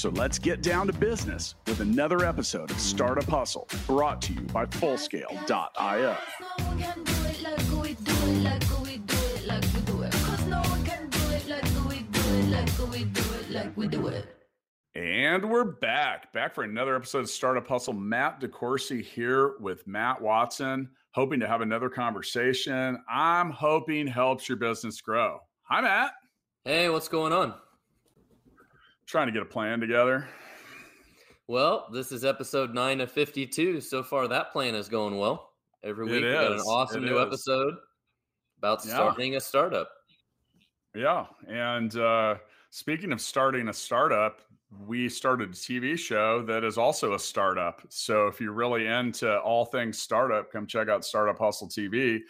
So let's get down to business with another episode of Startup Hustle brought to you by Fullscale.io. And we're back, back for another episode of Startup Hustle. Matt DeCoursey here with Matt Watson, hoping to have another conversation. I'm hoping helps your business grow. Hi, Matt. Hey, what's going on? Trying to get a plan together. Well, this is episode nine of 52. So far, that plan is going well. Every week, we got an awesome it new is. episode about starting a startup. Yeah. And uh, speaking of starting a startup, we started a TV show that is also a startup. So if you're really into all things startup, come check out Startup Hustle TV.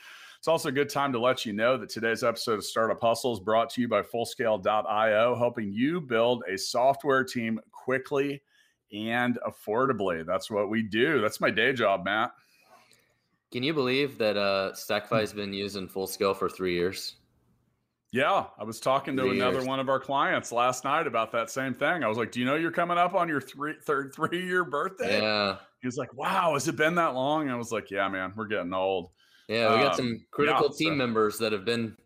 It's also a good time to let you know that today's episode of Startup Hustle is brought to you by Fullscale.io, helping you build a software team quickly and affordably. That's what we do. That's my day job, Matt. Can you believe that uh, Stackify has been using Fullscale for three years? Yeah, I was talking to another years. one of our clients last night about that same thing. I was like, "Do you know you're coming up on your three third three year birthday?" Yeah. He was like, "Wow, has it been that long?" I was like, "Yeah, man, we're getting old." Yeah, we got um, some critical yeah, team so. members that have been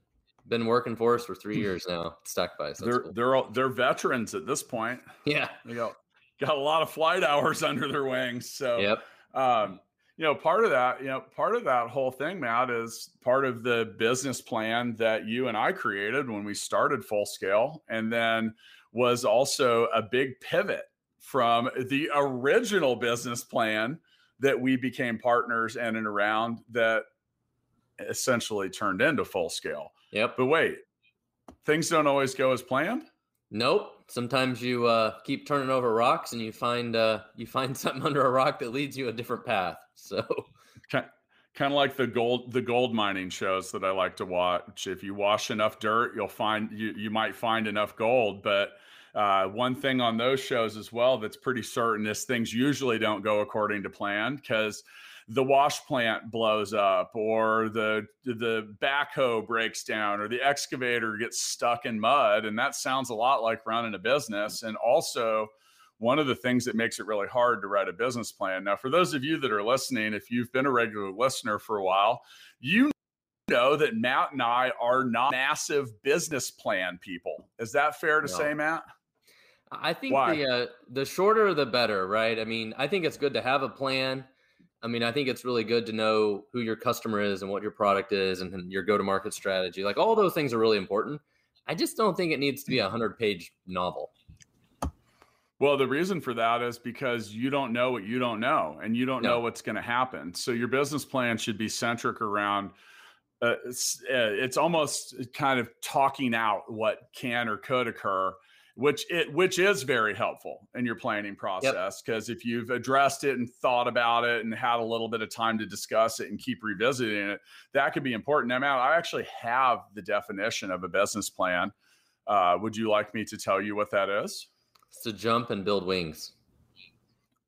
been working for us for three years now. Stackify. So they're cool. they're all, they're veterans at this point. Yeah, they got got a lot of flight hours under their wings. So yep. Um, you know, part of that, you know, part of that whole thing, Matt, is part of the business plan that you and I created when we started Full Scale, and then was also a big pivot from the original business plan that we became partners in and around that essentially turned into full scale. Yep. But wait, things don't always go as planned. Nope. Sometimes you uh, keep turning over rocks and you find uh, you find something under a rock that leads you a different path. So kind of like the gold the gold mining shows that I like to watch. If you wash enough dirt, you'll find you you might find enough gold. But uh, one thing on those shows as well that's pretty certain is things usually don't go according to plan because the wash plant blows up or the the backhoe breaks down or the excavator gets stuck in mud and that sounds a lot like running a business and also one of the things that makes it really hard to write a business plan. Now, for those of you that are listening, if you've been a regular listener for a while, you know that Matt and I are not massive business plan people. Is that fair to no. say, Matt? I think Why? the uh, the shorter the better, right? I mean, I think it's good to have a plan. I mean, I think it's really good to know who your customer is and what your product is and, and your go to market strategy. Like all those things are really important. I just don't think it needs to be a hundred page novel. Well, the reason for that is because you don't know what you don't know and you don't no. know what's going to happen. So your business plan should be centric around uh, it's, uh, it's almost kind of talking out what can or could occur which it which is very helpful in your planning process because yep. if you've addressed it and thought about it and had a little bit of time to discuss it and keep revisiting it that could be important. Now Matt, i actually have the definition of a business plan. Uh, would you like me to tell you what that is? It's to jump and build wings.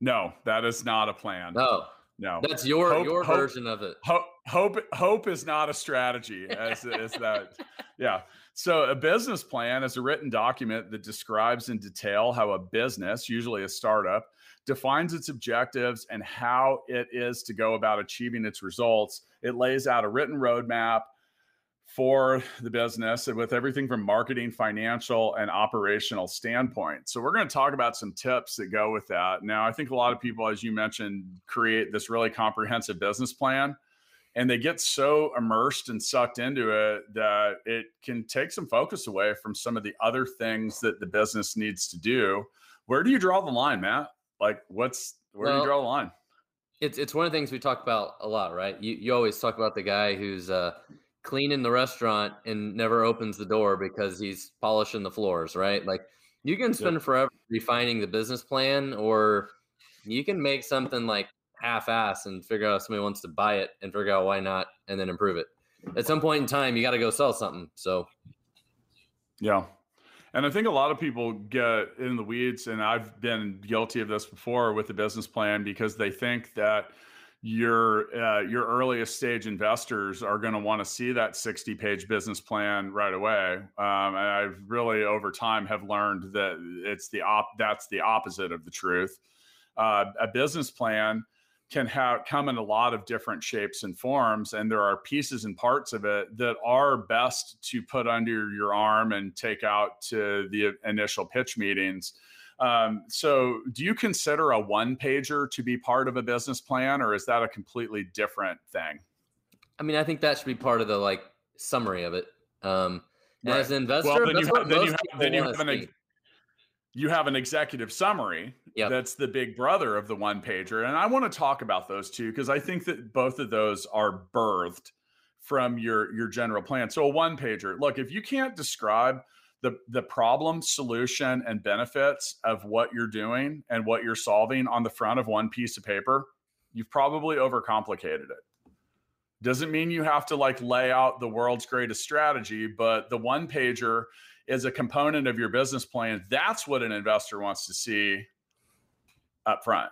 No that is not a plan. No. No. That's your hope, your hope, version of it. Hope hope hope is not a strategy as, as that yeah so, a business plan is a written document that describes in detail how a business, usually a startup, defines its objectives and how it is to go about achieving its results. It lays out a written roadmap for the business with everything from marketing, financial, and operational standpoint. So, we're going to talk about some tips that go with that. Now, I think a lot of people, as you mentioned, create this really comprehensive business plan and they get so immersed and sucked into it that it can take some focus away from some of the other things that the business needs to do. Where do you draw the line, Matt? Like, what's where well, do you draw the line? It's it's one of the things we talk about a lot, right? You you always talk about the guy who's uh, cleaning the restaurant and never opens the door because he's polishing the floors, right? Like you can spend yep. forever refining the business plan, or you can make something like half-ass and figure out somebody wants to buy it and figure out why not and then improve it. At some point in time, you got to go sell something. So, yeah. And I think a lot of people get in the weeds, and I've been guilty of this before with the business plan because they think that your uh, your earliest stage investors are going to want to see that 60 page business plan right away um, and i've really over time have learned that it's the op that's the opposite of the truth uh, a business plan can have come in a lot of different shapes and forms and there are pieces and parts of it that are best to put under your arm and take out to the initial pitch meetings um, so, do you consider a one pager to be part of a business plan, or is that a completely different thing? I mean, I think that should be part of the like summary of it. Um, right. As an investor, well, then, you have, then, you have, then you have an you have an executive summary yep. that's the big brother of the one pager, and I want to talk about those two because I think that both of those are birthed from your your general plan. So, a one pager. Look, if you can't describe the the problem, solution, and benefits of what you're doing and what you're solving on the front of one piece of paper, you've probably overcomplicated it. Doesn't mean you have to like lay out the world's greatest strategy, but the one pager is a component of your business plan. That's what an investor wants to see up front.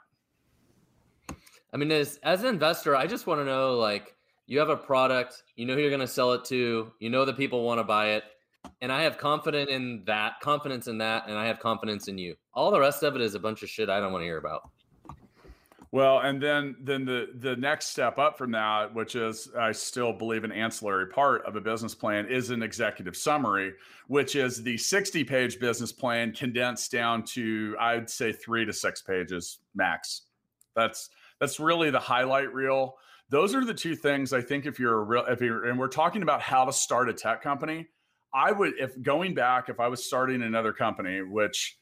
I mean, as as an investor, I just want to know like you have a product, you know who you're going to sell it to, you know that people want to buy it and I have confidence in that, confidence in that, and I have confidence in you. All the rest of it is a bunch of shit I don't want to hear about. Well, and then then the the next step up from that, which is I still believe an ancillary part of a business plan, is an executive summary, which is the 60 page business plan condensed down to I'd say three to six pages max. That's that's really the highlight reel. Those are the two things I think if you're a real if you're and we're talking about how to start a tech company, I would, if going back, if I was starting another company, which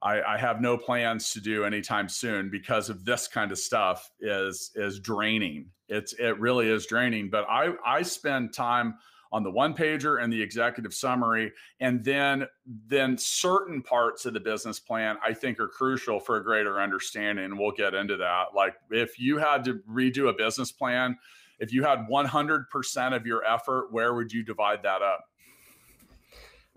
I, I, have no plans to do anytime soon because of this kind of stuff, is is draining. It's it really is draining. But I I spend time on the one pager and the executive summary, and then then certain parts of the business plan I think are crucial for a greater understanding. And we'll get into that. Like if you had to redo a business plan, if you had 100% of your effort, where would you divide that up?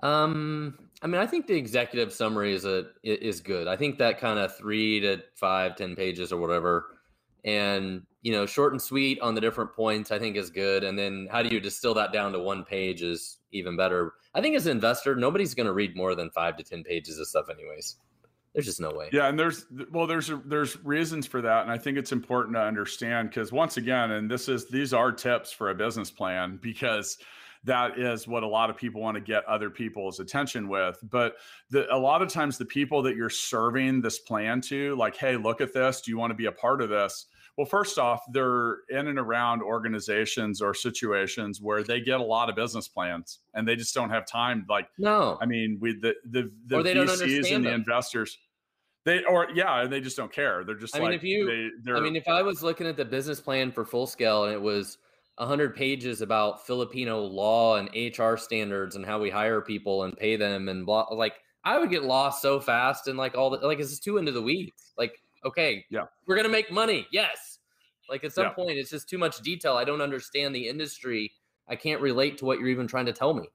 Um, I mean, I think the executive summary is a is good. I think that kind of three to five, ten pages or whatever, and you know, short and sweet on the different points, I think is good. And then how do you distill that down to one page is even better. I think as an investor, nobody's going to read more than five to ten pages of stuff, anyways. There's just no way. Yeah, and there's well, there's there's reasons for that, and I think it's important to understand because once again, and this is these are tips for a business plan because that is what a lot of people want to get other people's attention with. But the, a lot of times, the people that you're serving this plan to, like, hey, look at this. Do you want to be a part of this? Well, first off, they're in and around organizations or situations where they get a lot of business plans and they just don't have time. Like, no, I mean, we the the, the VCs and the investors. They or yeah, and they just don't care. They're just. I like, mean, if you, they, I mean, if I was looking at the business plan for full scale and it was 100 pages about Filipino law and HR standards and how we hire people and pay them and blah. Like, I would get lost so fast and like all the like, it's too into the weeds. Like, okay, yeah, we're gonna make money. Yes. Like at some yeah. point, it's just too much detail. I don't understand the industry. I can't relate to what you're even trying to tell me.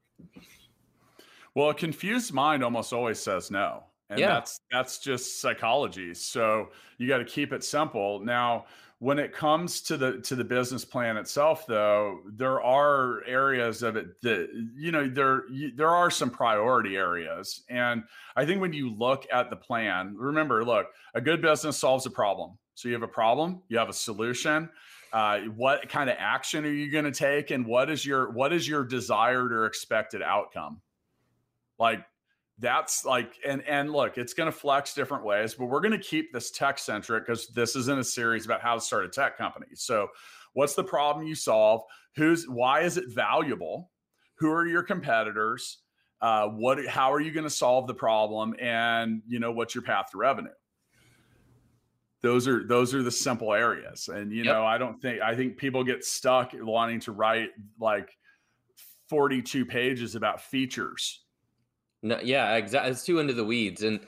Well, a confused mind almost always says no. And yeah. that's that's just psychology. So you got to keep it simple. Now, when it comes to the to the business plan itself though there are areas of it that you know there there are some priority areas. And i think when you look at the plan remember look a good business solves a problem. So you have a problem you have a solution. Uh, what kind of action are you going to take? And what is your what is your desired or expected outcome? Like that's like and and look it's going to flex different ways but we're going to keep this tech centric because this isn't a series about how to start a tech company. So what's the problem you solve? Who's why is it valuable? Who are your competitors? Uh, what how are you going to solve the problem? And you know what's your path to revenue? Those are those are the simple areas. And you yep. know i don't think i think people get stuck wanting to write like 42 pages about features no, yeah, exactly. It's too into the weeds. And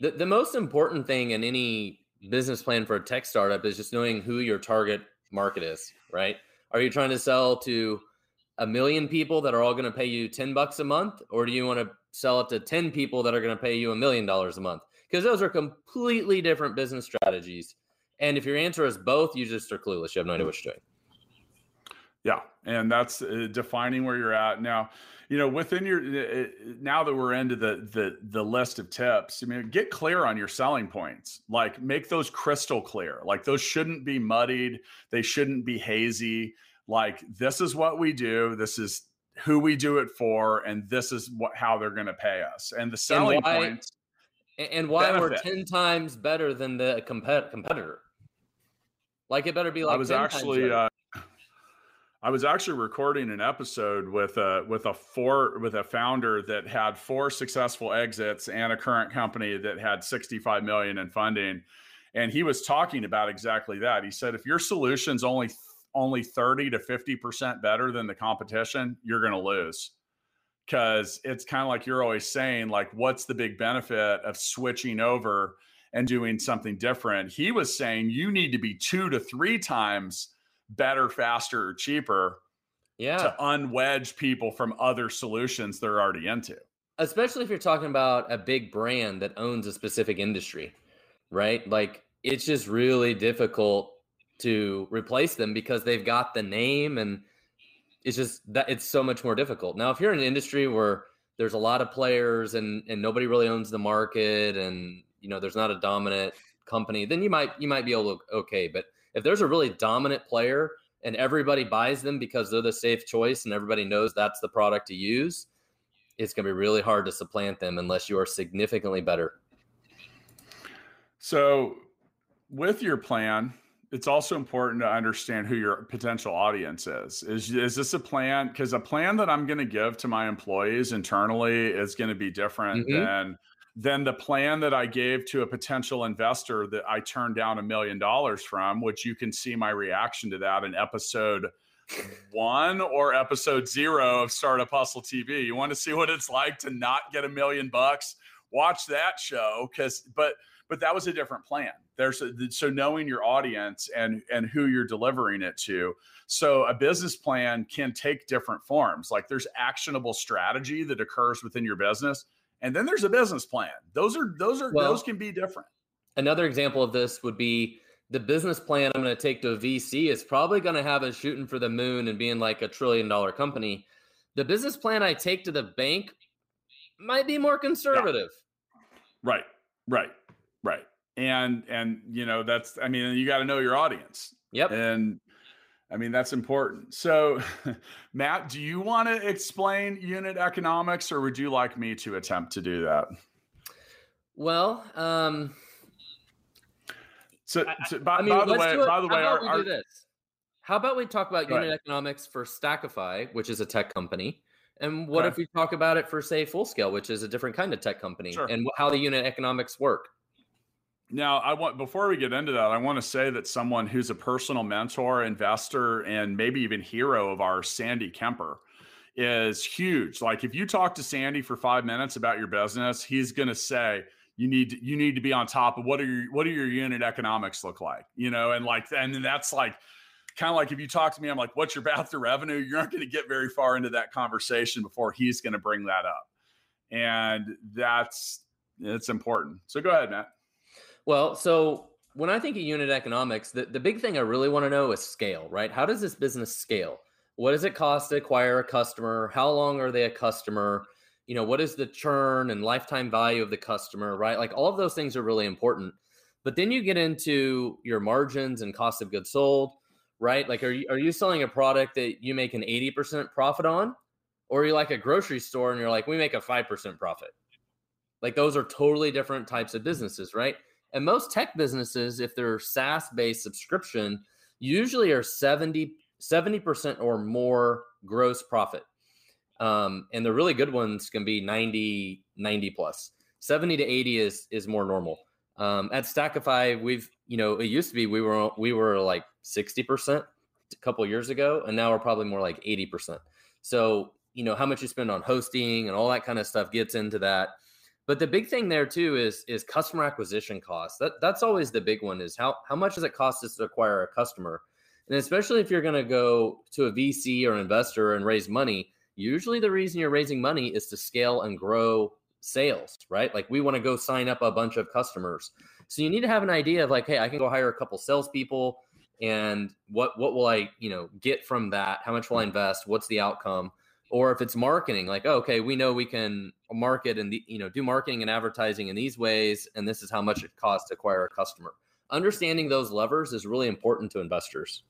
the, the most important thing in any business plan for a tech startup is just knowing who your target market is, right? Are you trying to sell to a million people that are all going to pay you 10 bucks a month or do you want to sell it to 10 people that are going to pay you a million dollars a month? Because those are completely different business strategies. And if your answer is both, you just are clueless. You have no idea hmm. what you're doing. Yeah, and that's uh, defining where you're at now. You know, within your uh, uh, now that we're into the the the list of tips, I mean, get clear on your selling points. Like, make those crystal clear. Like, those shouldn't be muddied. They shouldn't be hazy. Like, this is what we do. This is who we do it for, and this is what how they're going to pay us. And the selling and why, points. And why benefit. we're ten times better than the compet- competitor. Like, it better be like. I was actually. I was actually recording an episode with a with a four with a founder that had four successful exits and a current company that had 65 million in funding and he was talking about exactly that. He said if your solution's only only 30 to 50% better than the competition, you're going to lose. Cuz it's kind of like you're always saying like what's the big benefit of switching over and doing something different? He was saying you need to be 2 to 3 times better, faster, or cheaper yeah. to unwedge people from other solutions they're already into. Especially if you're talking about a big brand that owns a specific industry, right? Like it's just really difficult to replace them because they've got the name and it's just that it's so much more difficult. Now, if you're in an industry where there's a lot of players and and nobody really owns the market and you know there's not a dominant company, then you might you might be able to okay. But if there's a really dominant player and everybody buys them because they're the safe choice and everybody knows that's the product to use, it's going to be really hard to supplant them unless you are significantly better. So, with your plan, it's also important to understand who your potential audience is. Is is this a plan? Because a plan that I'm going to give to my employees internally is going to be different mm-hmm. than than the plan that I gave to a potential investor that I turned down a million dollars from, which you can see my reaction to that in episode one or episode zero of Startup Hustle TV. You want to see what it's like to not get a million bucks? Watch that show because, but but that was a different plan. There's a, so knowing your audience and and who you're delivering it to. So a business plan can take different forms. Like there's actionable strategy that occurs within your business and then there's a business plan. Those are those are well, those can be different. Another example of this would be the business plan I'm going to take to a VC is probably going to have us shooting for the moon and being like a trillion dollar company. The business plan I take to the bank might be more conservative. Yeah. Right. Right. Right. And and you know that's I mean you got to know your audience. Yep. And I mean, that's important. So, Matt, do you want to explain unit economics or would you like me to attempt to do that? Well, um, so, so by, I mean, by the way, by the way, how about our, we do this? How about we talk about unit ahead. economics for Stackify, which is a tech company, and what okay. if we talk about it for, say, Fullscale, which is a different kind of tech company, sure. and how the unit economics work? Now, I want before we get into that, I want to say that someone who's a personal mentor, investor, and maybe even hero of ours, Sandy Kemper, is huge. Like if you talk to Sandy for five minutes about your business, he's going to say you need to, you need to be on top of what are your what do your unit economics look like, you know, and like and that's like kind of like if you talk to me, I'm like, what's your path to revenue? You're not going to get very far into that conversation before he's going to bring that up, and that's it's important. So go ahead, Matt. Well, so when I think of unit economics, the, the big thing I really want to know is scale, right? How does this business scale? What does it cost to acquire a customer? How long are they a customer? You know, what is the churn and lifetime value of the customer, right? Like all of those things are really important. But then you get into your margins and cost of goods sold, right? Like, are you, are you selling a product that you make an 80% profit on? Or are you like a grocery store and you're like, we make a 5% profit? Like, those are totally different types of businesses, right? And most tech businesses, if they're SaaS based subscription, usually are 70, 70% or more gross profit. Um, and the really good ones can be 90, 90 plus. 70 to 80 is is more normal. Um, at Stackify, we've, you know, it used to be we were we were like 60% a couple years ago, and now we're probably more like 80%. So, you know, how much you spend on hosting and all that kind of stuff gets into that. But the big thing there too is is customer acquisition costs. That that's always the big one. Is how how much does it cost us to acquire a customer? And especially if you're going to go to a VC or investor and raise money, usually the reason you're raising money is to scale and grow sales, right? Like we want to go sign up a bunch of customers. So you need to have an idea of like, hey, I can go hire a couple salespeople, and what what will I you know get from that? How much will I invest? What's the outcome? Or if it's marketing, like oh, okay, we know we can market and the, you know do marketing and advertising in these ways, and this is how much it costs to acquire a customer. Understanding those levers is really important to investors.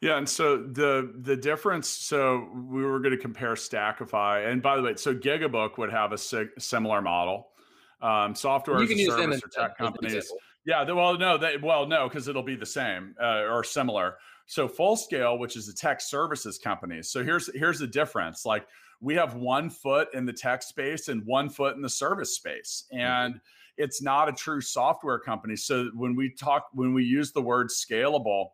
Yeah, and so the the difference. So we were going to compare Stackify, and by the way, so Gigabook would have a similar model. Um, software as a service or tech companies. Yeah, well, no, they, well, no, because it'll be the same uh, or similar. So Full Scale, which is a tech services company. So here's here's the difference. Like we have one foot in the tech space and one foot in the service space, mm-hmm. and mm-hmm. it's not a true software company. So when we talk, when we use the word scalable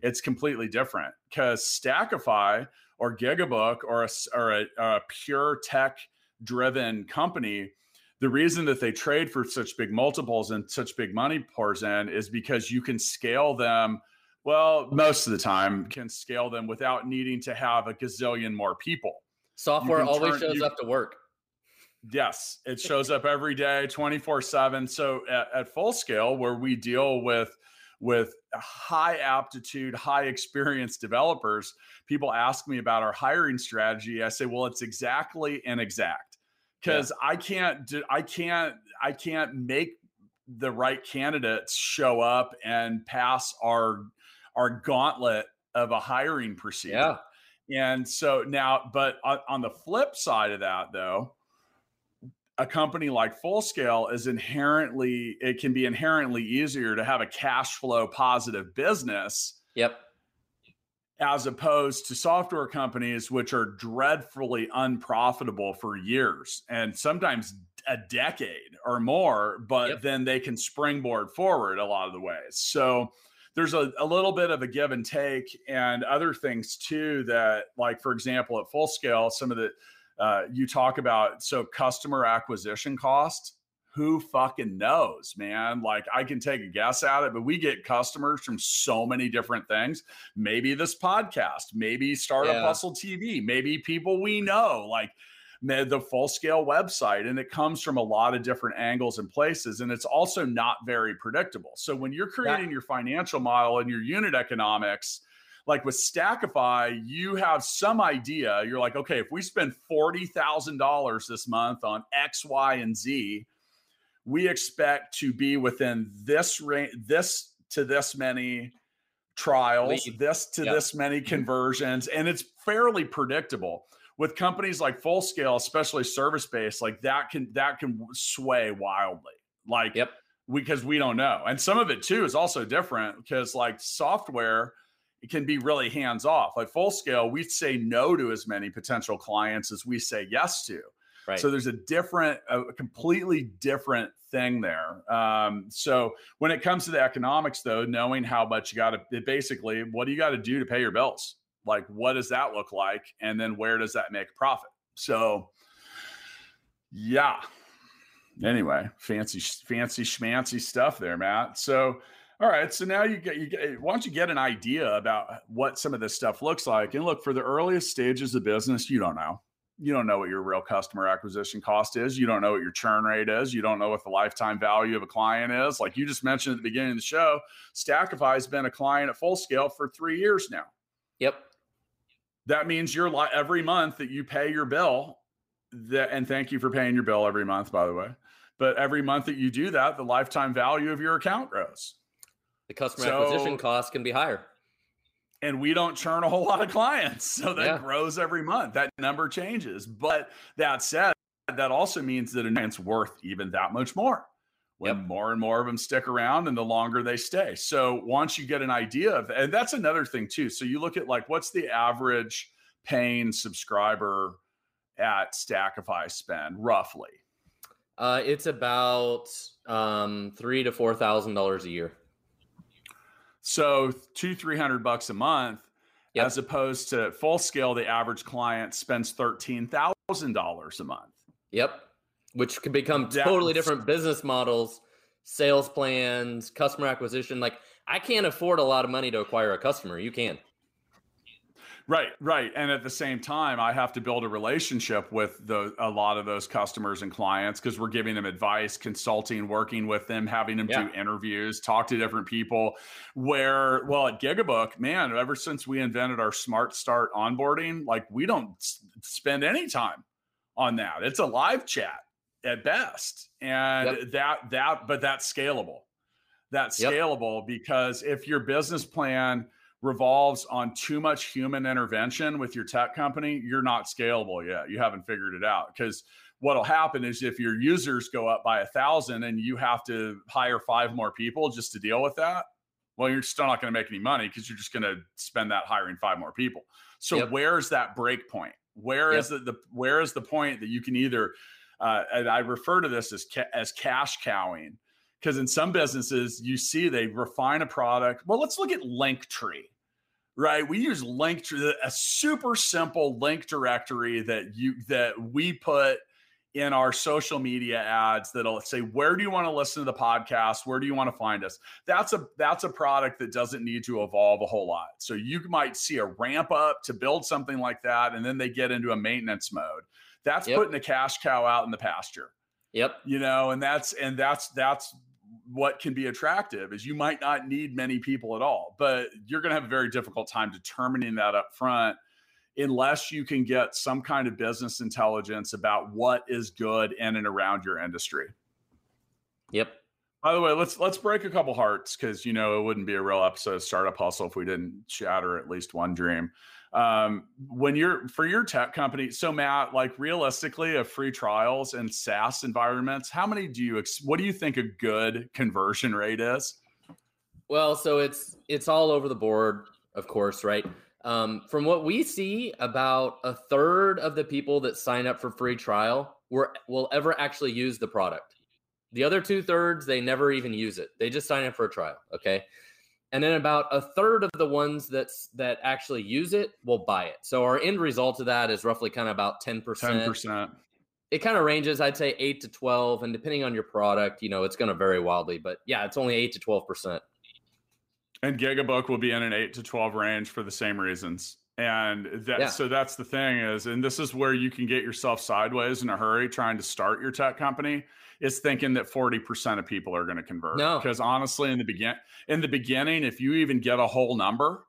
it's completely different because Stackify or Gigabook or a, or a, a pure tech driven company, the reason that they trade for such big multiples and such big money pours in is because you can scale them. Well, most of the time, can scale them without needing to have a gazillion more people. Software always turn, shows you, up to work. Yes, it shows up every day, 24 7. So at, at full scale, where we deal with with high aptitude, high experience developers, people ask me about our hiring strategy. I say, well, it's exactly inexact because yeah. I can't do, I can't, I can't make the right candidates show up and pass our our gauntlet of a hiring procedure. Yeah. And so now, but on, on the flip side of that, though, a company like Full Scale is inherently it can be inherently easier to have a cash flow positive business. Yep. As opposed to software companies which are dreadfully unprofitable for years and sometimes a decade or more, but yep. then they can springboard forward a lot of the ways. So there's a, a little bit of a give and take and other things too that like for example at full scale some of the uh, you talk about so customer acquisition cost who fucking knows, man? Like I can take a guess at it, but we get customers from so many different things. Maybe this podcast, maybe Startup yeah. Hustle TV, maybe people we know, like the full scale website. And it comes from a lot of different angles and places. And it's also not very predictable. So when you're creating your financial model and your unit economics, like with Stackify, you have some idea. You're like, okay, if we spend $40,000 this month on X, Y, and Z, we expect to be within this range, this to this many trials, Lead. this to yep. this many mm-hmm. conversions, and it's fairly predictable. With companies like Full Scale, especially service based, like that can that can sway wildly. Like, yep. because we don't know, and some of it too is also different because like software it can be really hands off. Like full scale, we say no to as many potential clients as we say yes to. Right. So there's a different, a completely different thing there. Um, so when it comes to the economics, though, knowing how much you got to basically, what do you got to do to pay your bills? Like, what does that look like? And then where does that make profit? So, yeah. Anyway, fancy, fancy, schmancy stuff there, Matt. So, all right, so now you get you get why don't you get an idea about what some of this stuff looks like? And look, for the earliest stages of business, you don't know. You don't know what your real customer acquisition cost is. You don't know what your churn rate is. You don't know what the lifetime value of a client is. Like you just mentioned at the beginning of the show, Stackify has been a client at full scale for three years now. Yep. That means you're like every month that you pay your bill, that and thank you for paying your bill every month, by the way. But every month that you do that, the lifetime value of your account grows the customer so, acquisition cost can be higher. And we don't churn a whole lot of clients. So that yeah. grows every month. That number changes. But that said, that also means that client's worth even that much more when yep. more and more of them stick around and the longer they stay. So once you get an idea of and that's another thing too. So you look at like what's the average paying subscriber at Stackify spend roughly? Uh, it's about um, three to four thousand dollars a year. So two, three hundred bucks a month, yep. as opposed to full scale, the average client spends thirteen thousand dollars a month. Yep. Which could become totally different business models, sales plans, customer acquisition. Like I can't afford a lot of money to acquire a customer. You can. Right, right. And at the same time, I have to build a relationship with the, a lot of those customers and clients because we're giving them advice, consulting, working with them, having them yeah. do interviews, talk to different people. Where, well, at Gigabook, man, ever since we invented our Smart Start onboarding, like we don't spend any time on that. It's a live chat at best. And yep. that, that, but that's scalable. That's scalable yep. because if your business plan, revolves on too much human intervention with your tech company, you're not scalable yet. You haven't figured it out because what'll happen is if your users go up by a thousand and you have to hire five more people just to deal with that, well, you're still not going to make any money because you're just going to spend that hiring five more people. So yep. where's that break point? Where yep. is the, the where is the point that you can either uh, and I refer to this as ca- as cash cowing because in some businesses you see they refine a product. Well, let's look at Linktree right? We use Linktree a super simple link directory that you that we put in our social media ads that'll say where do you want to listen to the podcast where do you want to find us that's a that's a product that doesn't need to evolve a whole lot so you might see a ramp up to build something like that and then they get into a maintenance mode that's yep. putting a cash cow out in the pasture yep you know and that's and that's that's what can be attractive is you might not need many people at all, but you're going to have a very difficult time determining that up front unless you can get some kind of business intelligence about what is good in and around your industry. Yep. By the way, let's let's break a couple hearts because you know it wouldn't be a real episode of Startup Hustle if we didn't shatter at least one dream um, when you're for your tech company so matt like realistically of free trials and saas environments how many do you ex- what do you think a good conversion rate is? Well so it's it's all over the board of course right? Um, from what we see about a third of the people that sign up for free trial were, will ever actually use the product. The other two thirds they never even use it. They just sign up for a trial okay and then about a third of the ones that's that actually use it will buy it. So our end result of that is roughly kind of about 10%. 10%. It kind of ranges, I'd say 8 to 12 and depending on your product, you know, it's going to vary wildly, but yeah, it's only 8 to 12%. And Gigabook will be in an 8 to 12 range for the same reasons. And that yeah. so that's the thing is and this is where you can get yourself sideways in a hurry trying to start your tech company is thinking that 40% of people are going to convert. No. Because honestly, in the begin in the beginning, if you even get a whole number,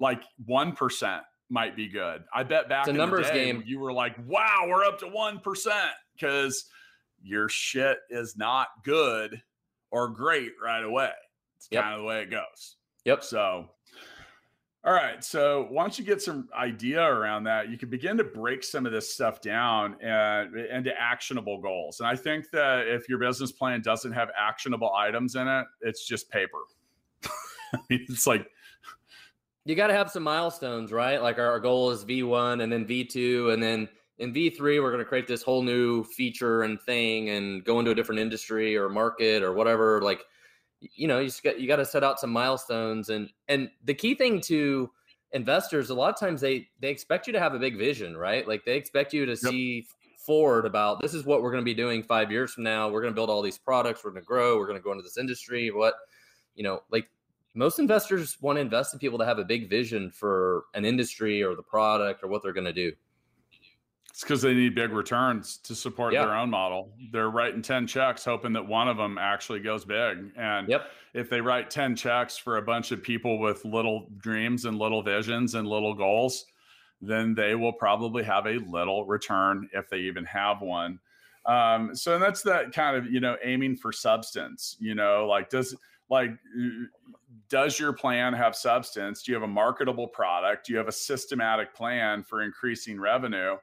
like 1% might be good. I bet back it's a in numbers the day, game. you were like, wow, we're up to 1% because your shit is not good or great right away. It's yep. kind of the way it goes. Yep. So all right. So once you get some idea around that, you can begin to break some of this stuff down and into actionable goals. And I think that if your business plan doesn't have actionable items in it, it's just paper. It's like you got to have some milestones, right? Like our, our goal is V1 and then V2 and then in V3 we're going to create this whole new feature and thing and go into a different industry or market or whatever like you know you got you got to set out some milestones and and the key thing to investors a lot of times they they expect you to have a big vision right? Like they expect you to yep. see forward about this is what we're going to be doing five years from now. We're going to build all these products. We're going to grow. We're going to go into this industry. What you know like most investors want to invest in people that have a big vision for an industry or the product or what they're going to do it's because they need big returns to support their own model. They're writing 10 checks, hoping that one of them actually goes big. And yep. if they write 10 checks for a bunch of people with little dreams and little visions and little goals, then they will probably have a little return if they even have one. Um, so that's that kind of, you know, aiming for substance, you know, like does, like, does your plan have substance? Do you have a marketable product? Do you have a systematic plan for increasing revenue?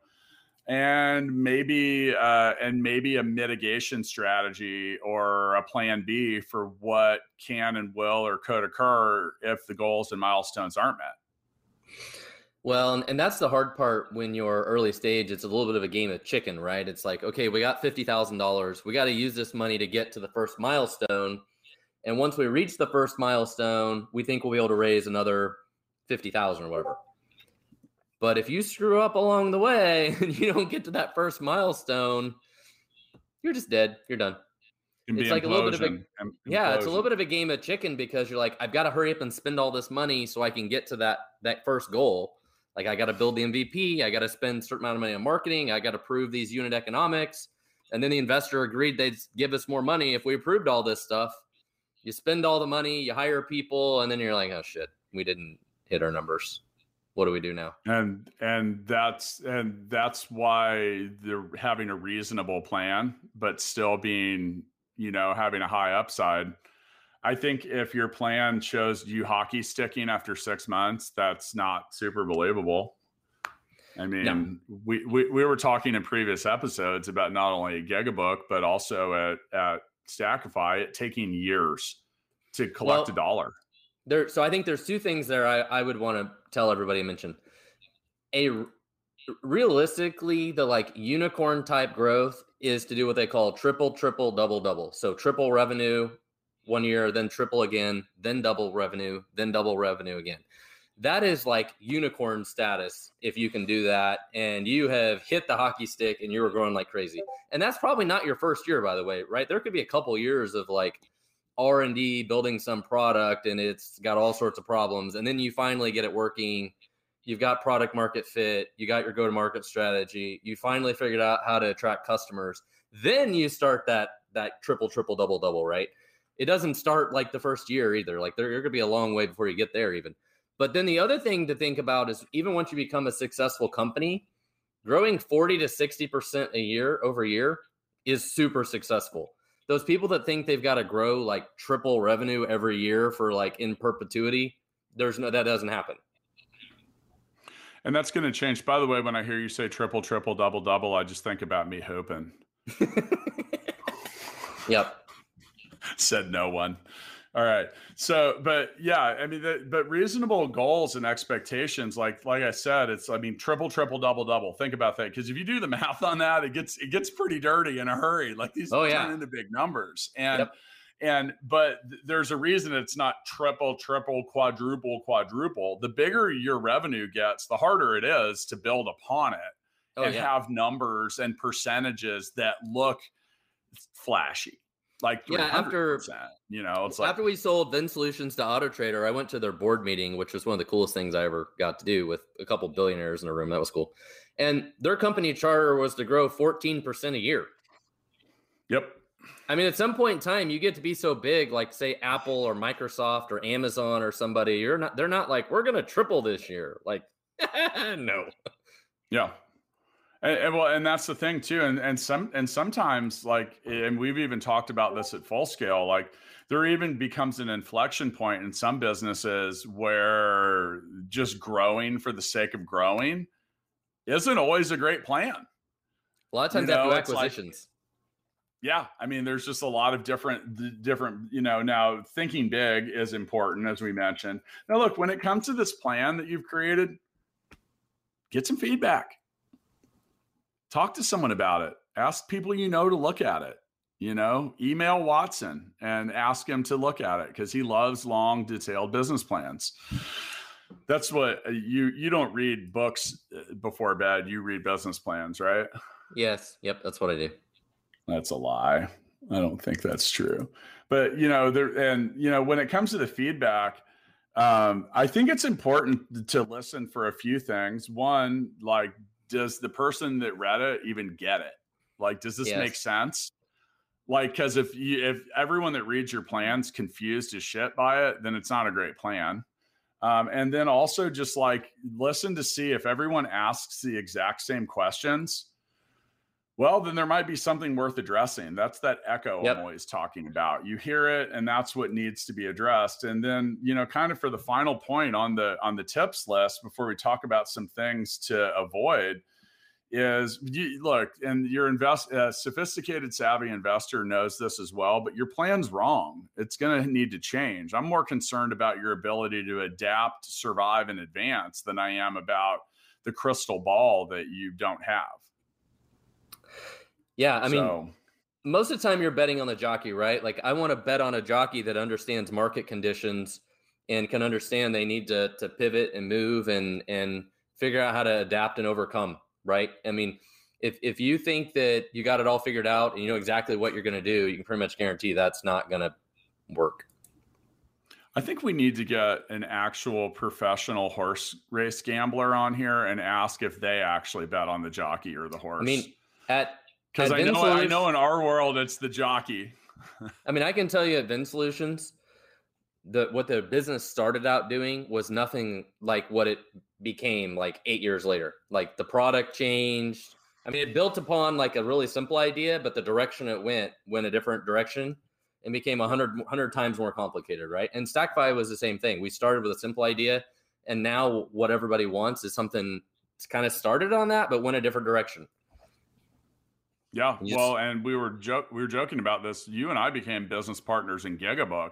And maybe uh, and maybe a mitigation strategy or a plan B for what can and will or could occur if the goals and milestones aren't met. Well, and that's the hard part when you're early stage. It's a little bit of a game of chicken, right? It's like, okay, we got fifty thousand dollars. We got to use this money to get to the first milestone, and once we reach the first milestone, we think we'll be able to raise another fifty thousand or whatever. But if you screw up along the way and you don't get to that first milestone, you're just dead. You're done. It's like a little bit of a yeah, it's a little bit of a game of chicken because you're like, I've got to hurry up and spend all this money so I can get to that that first goal. Like I got to build the MVP, I got to spend a certain amount of money on marketing, I got to prove these unit economics, and then the investor agreed they'd give us more money if we approved all this stuff. You spend all the money, you hire people, and then you're like, oh shit, we didn't hit our numbers what do we do now? And and that's and that's why they're having a reasonable plan but still being you know having a high upside. I think if your plan shows you hockey sticking after six months that's not super believable. I mean no. we, we we were talking in previous episodes about not only gigabook but also at at stackify it taking years to collect well, a dollar there so i think there's two things there i, I would want to tell everybody mention. A realistically the like unicorn type growth is to do what they call triple triple double double. So triple revenue one year then triple again then double revenue then double revenue again. That is like unicorn status if you can do that and you have hit the hockey stick and you were growing like crazy. And that's probably not your first year by the way right? There could be a couple years of like r&d building some product and it's got all sorts of problems and then you finally get it working. You've got product market fit you got your go to market strategy you finally figured out how to attract customers. Then you start that that triple triple double double right? It doesn't start like the first year either like there, there could be a long way before you get there even. But then the other thing to think about is even once you become a successful company growing 40 to 60% a year over year is super successful those people that think they've got to grow like triple revenue every year for like in perpetuity, there's no that doesn't happen. And that's going to change. By the way, when I hear you say triple, triple, double, double, I just think about me hoping. yep. Said no one. All right. So, but yeah, I mean, the, but reasonable goals and expectations, like like I said, it's I mean triple, triple, double, double. Think about that because if you do the math on that, it gets it gets pretty dirty in a hurry. Like these oh, yeah. turn into big numbers, and yep. and but there's a reason it's not triple, triple, quadruple, quadruple. The bigger your revenue gets, the harder it is to build upon it oh, and yeah. have numbers and percentages that look flashy like yeah after you know it's like after we sold VinSolutions to auto trader i went to their board meeting which was one of the coolest things i ever got to do with a couple billionaires in a room that was cool. And their company charter was to grow 14% a year. Yep. I mean at some point in time you get to be so big like say apple or microsoft or amazon or somebody you're not they're not like we're gonna triple this year like no. Yeah and, and, well, and that's the thing too. And and some and sometimes like, and we've even talked about this at full scale. Like, there even becomes an inflection point in some businesses where just growing for the sake of growing isn't always a great plan. A lot of times, you know, acquisitions. Like, yeah, I mean, there's just a lot of different, different. You know, now thinking big is important, as we mentioned. Now, look, when it comes to this plan that you've created, get some feedback talk to someone about it. Ask people you know to look at it. You know, email Watson and ask him to look at it because he loves long, detailed business plans. That's what uh, you you don't read books uh, before bed. You read business plans, right? Yes. Yep. That's what I do. That's a lie. I don't think that's true. But you know, there and you know, when it comes to the feedback, um, I think it's important to listen for a few things. One, like does the person that read it even get it? Like, does this yes. make sense? Like, because if you, if everyone that reads your plans confused as shit by it, then it's not a great plan. Um, and then also just like listen to see if everyone asks the exact same questions. Well, then there might be something worth addressing. That's that echo yep. I'm always talking about. You hear it, and that's what needs to be addressed. And then, you know, kind of for the final point on the on the tips list before we talk about some things to avoid is you, look, and your invest uh, sophisticated, savvy investor knows this as well. But your plan's wrong. It's going to need to change. I'm more concerned about your ability to adapt, survive, and advance than I am about the crystal ball that you don't have. Yeah, I mean, so, most of the time you're betting on the jockey, right? Like I want to bet on a jockey that understands market conditions and can understand they need to to pivot and move and and figure out how to adapt and overcome, right? I mean, if if you think that you got it all figured out and you know exactly what you're going to do, you can pretty much guarantee that's not going to work. I think we need to get an actual professional horse race gambler on here and ask if they actually bet on the jockey or the horse. I mean, at because I know I know in our world it's the jockey. I mean, I can tell you at VinSolutions, the what the business started out doing was nothing like what it became like eight years later. Like the product changed. I mean, it built upon like a really simple idea, but the direction it went went a different direction and became 100, 100 times more complicated, right? And Stackify was the same thing. We started with a simple idea, and now what everybody wants is something it's kind of started on that, but went a different direction. Yeah, well, and we were joke we were joking about this. You and I became business partners in Gigabook,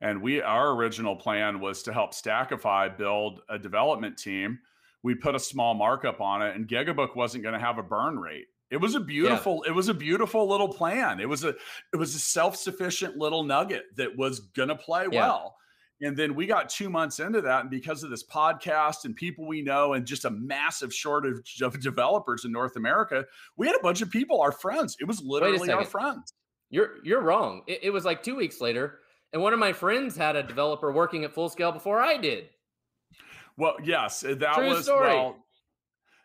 and we our original plan was to help Stackify build a development team. We put a small markup on it, and Gigabook wasn't going to have a burn rate. It was a beautiful, yeah. it was a beautiful little plan. It was a it was a self-sufficient little nugget that was gonna play yeah. well. And then we got two months into that, and because of this podcast and people we know, and just a massive shortage of developers in North America, we had a bunch of people, our friends. It was literally our friends. You're you're wrong. It, it was like two weeks later, and one of my friends had a developer working at full scale before I did. Well, yes, that True was story. well.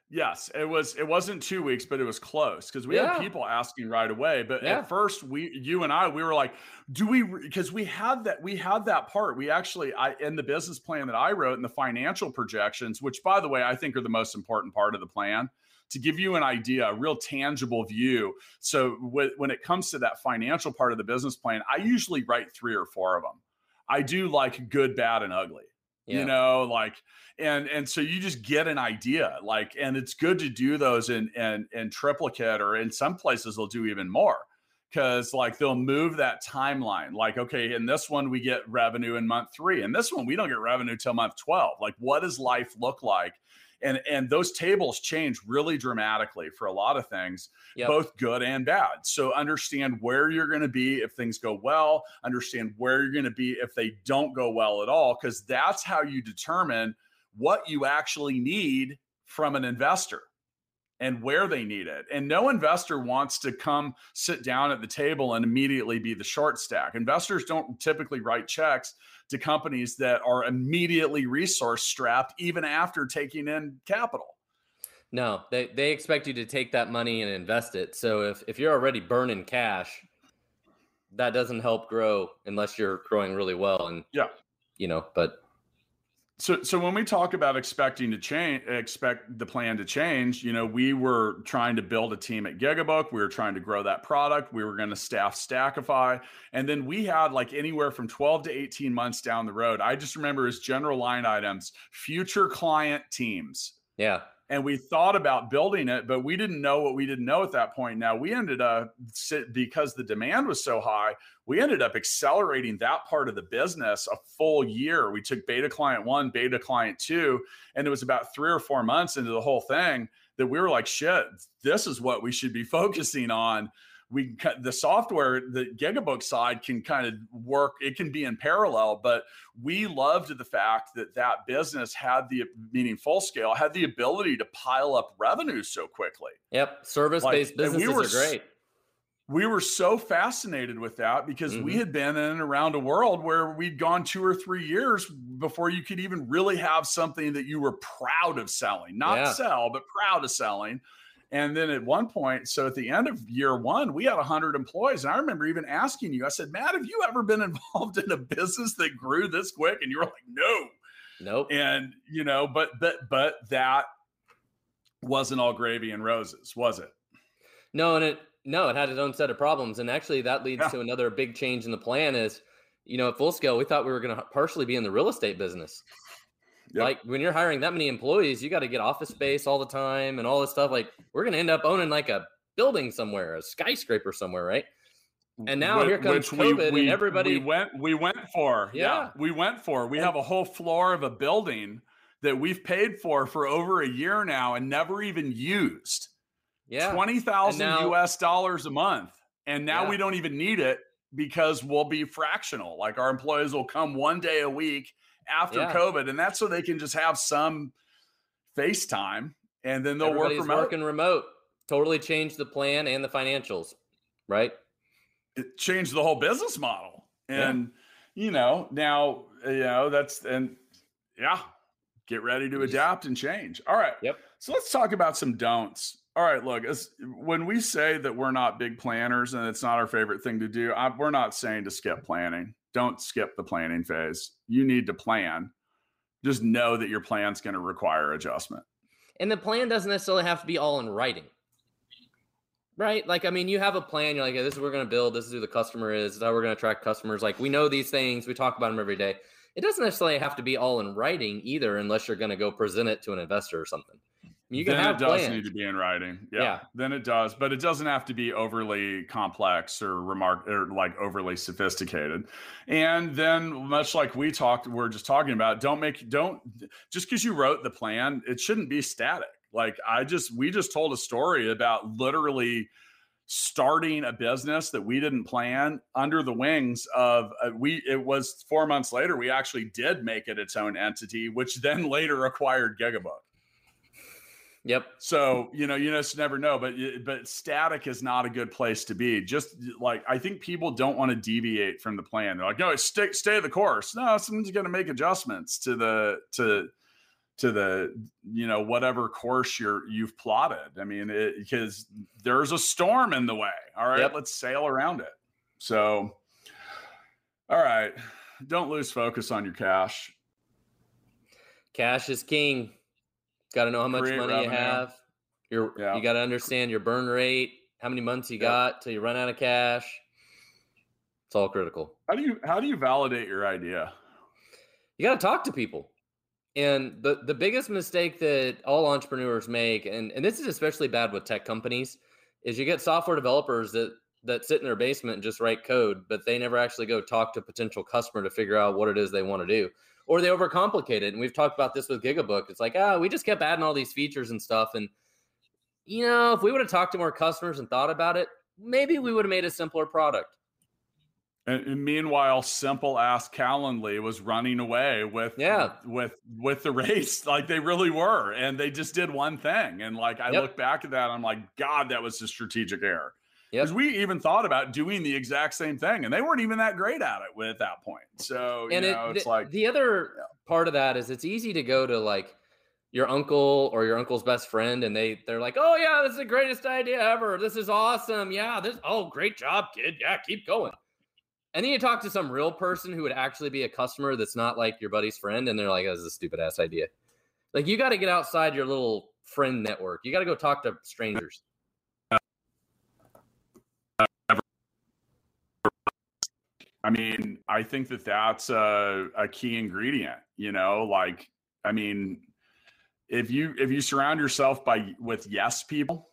Yes, it was. It wasn't two weeks, but it was close because we yeah. had people asking right away. But yeah. at first, we, you and I, we were like, "Do we?" Because we had that. We had that part. We actually, I in the business plan that I wrote and the financial projections, which, by the way, I think are the most important part of the plan to give you an idea, a real tangible view. So when it comes to that financial part of the business plan, I usually write three or four of them. I do like good, bad, and ugly. Yeah. You know, like and and so you just get an idea like and it's good to do those in in, in triplicate or in some places they'll do even more because like they'll move that timeline like okay in this one we get revenue in month three and this one we don't get revenue till month 12 like what does life look like and and those tables change really dramatically for a lot of things yep. both good and bad so understand where you're going to be if things go well understand where you're going to be if they don't go well at all because that's how you determine what you actually need from an investor and where they need it. And no investor wants to come sit down at the table and immediately be the short stack. Investors don't typically write checks to companies that are immediately resource strapped even after taking in capital. No, they, they expect you to take that money and invest it. So if, if you're already burning cash, that doesn't help grow unless you're growing really well. And yeah, you know, but so, so when we talk about expecting to change, expect the plan to change, you know, we were trying to build a team at Gigabook. We were trying to grow that product. We were going to staff Stackify. And then we had like anywhere from 12 to 18 months down the road. I just remember as general line items, future client teams. Yeah and we thought about building it, but we didn't know what we didn't know at that point. Now we ended up because the demand was so high, we ended up accelerating that part of the business a full year. We took beta client one, beta client two, and it was about three or four months into the whole thing that we were like, shit, this is what we should be focusing on we the software the gigabook side can kind of work it can be in parallel but we loved the fact that that business had the meaning full scale had the ability to pile up revenue so quickly yep service based like, businesses we were, are great we were so fascinated with that because mm-hmm. we had been in and around a world where we'd gone two or three years before you could even really have something that you were proud of selling not yeah. sell but proud of selling and then at one point, so at the end of year one, we had 100 employees. And I remember even asking you, I said, Matt, have you ever been involved in a business that grew this quick? And you were like, no. Nope. And, you know, but, but, but that wasn't all gravy and roses, was it? No, and it, no, it had its own set of problems. And actually, that leads yeah. to another big change in the plan is, you know, at full scale, we thought we were going to partially be in the real estate business. Yep. Like when you're hiring that many employees, you got to get office space all the time and all this stuff. Like we're going to end up owning like a building somewhere, a skyscraper somewhere, right? And now here comes COVID, we, and everybody we went we went for yeah. yeah we went for we have a whole floor of a building that we've paid for for over a year now and never even used. Yeah, twenty thousand U.S. dollars a month, and now yeah. we don't even need it because we'll be fractional. Like our employees will come one day a week after yeah. COVID, and that's so they can just have some FaceTime and then they'll Everybody's work remote. Working remote. totally changed the plan and the financials, right? It changed the whole business model. And yeah. you know, now you know that's and yeah, get ready to adapt and change. All right. Yep. So let's talk about some don'ts. All right, look, as, when we say that we're not big planners and it's not our favorite thing to do, I, we're not saying to skip planning. Don't skip the planning phase. You need to plan. Just know that your plan's going to require adjustment. And the plan doesn't necessarily have to be all in writing. Right? Like, I mean, you have a plan. You're like, this is what we're going to build. This is who the customer is. This is how we're going to attract customers. Like, we know these things. We talk about them every day. It doesn't necessarily have to be all in writing either, unless you're going to go present it to an investor or something. You can then have it does plans. need to be in writing. Yeah, Yeah. Then it does, but it doesn't have to be overly complex or remark or like overly sophisticated. And then much like we talked, we're just talking about, don't make don't just because you wrote the plan, it shouldn't be static. Like I just we just told a story about literally starting a business that we didn't plan under the wings of uh, we it was 4 months later we actually did make it its own entity which then later acquired Gigabook. Yep. So you know, you just never know. But but static is not a good place to be. Just like I think people don't want to deviate from the plan. They're like, no, stick stay the course. No, someone's going to make adjustments to the to to the you know whatever course you're you've plotted. I mean, because there's a storm in the way. All right, Yep. let's sail around it. So, all right, don't lose focus on your cash. Cash is king. Got to know how much money you revenue. have. Your Yeah. you got to understand your burn rate, how many months you got till you run out of cash. It's all critical. How do you how do you validate your idea? You got to talk to people. And the the biggest mistake that all entrepreneurs make, and, and this is especially bad with tech companies, is you get software developers that that sit in their basement and just write code, but they never actually go talk to potential customer to figure out what it is they want to do. Or they overcomplicate it. And we've talked about this with Gigabook. It's like, ah, we just kept adding all these features and stuff. And you know, if we would have talked to more customers and thought about it, maybe we would have made a simpler product. And, and meanwhile, simple ass Calendly was running away with Yeah. with with the race, like they really were, and they just did one thing. And like I Yep. look back at that, I'm like, God, that was a strategic error. Yep. Because we even thought about doing the exact same thing, and they weren't even that great at it at that point. So and you know, it, it's the, like the other part of that is it's easy to go to like your uncle or your uncle's best friend and they they're like oh yeah this is the greatest idea ever. This is awesome. Yeah this oh great job kid. Yeah keep going. And then you talk to some real person who would actually be a customer that's not like your buddy's friend and they're like oh, this is a stupid ass idea. Like you got to get outside your little friend network. You got to go talk to strangers I mean, I think that that's a, a key ingredient. You know, like I mean, if you if you surround yourself by with yes people,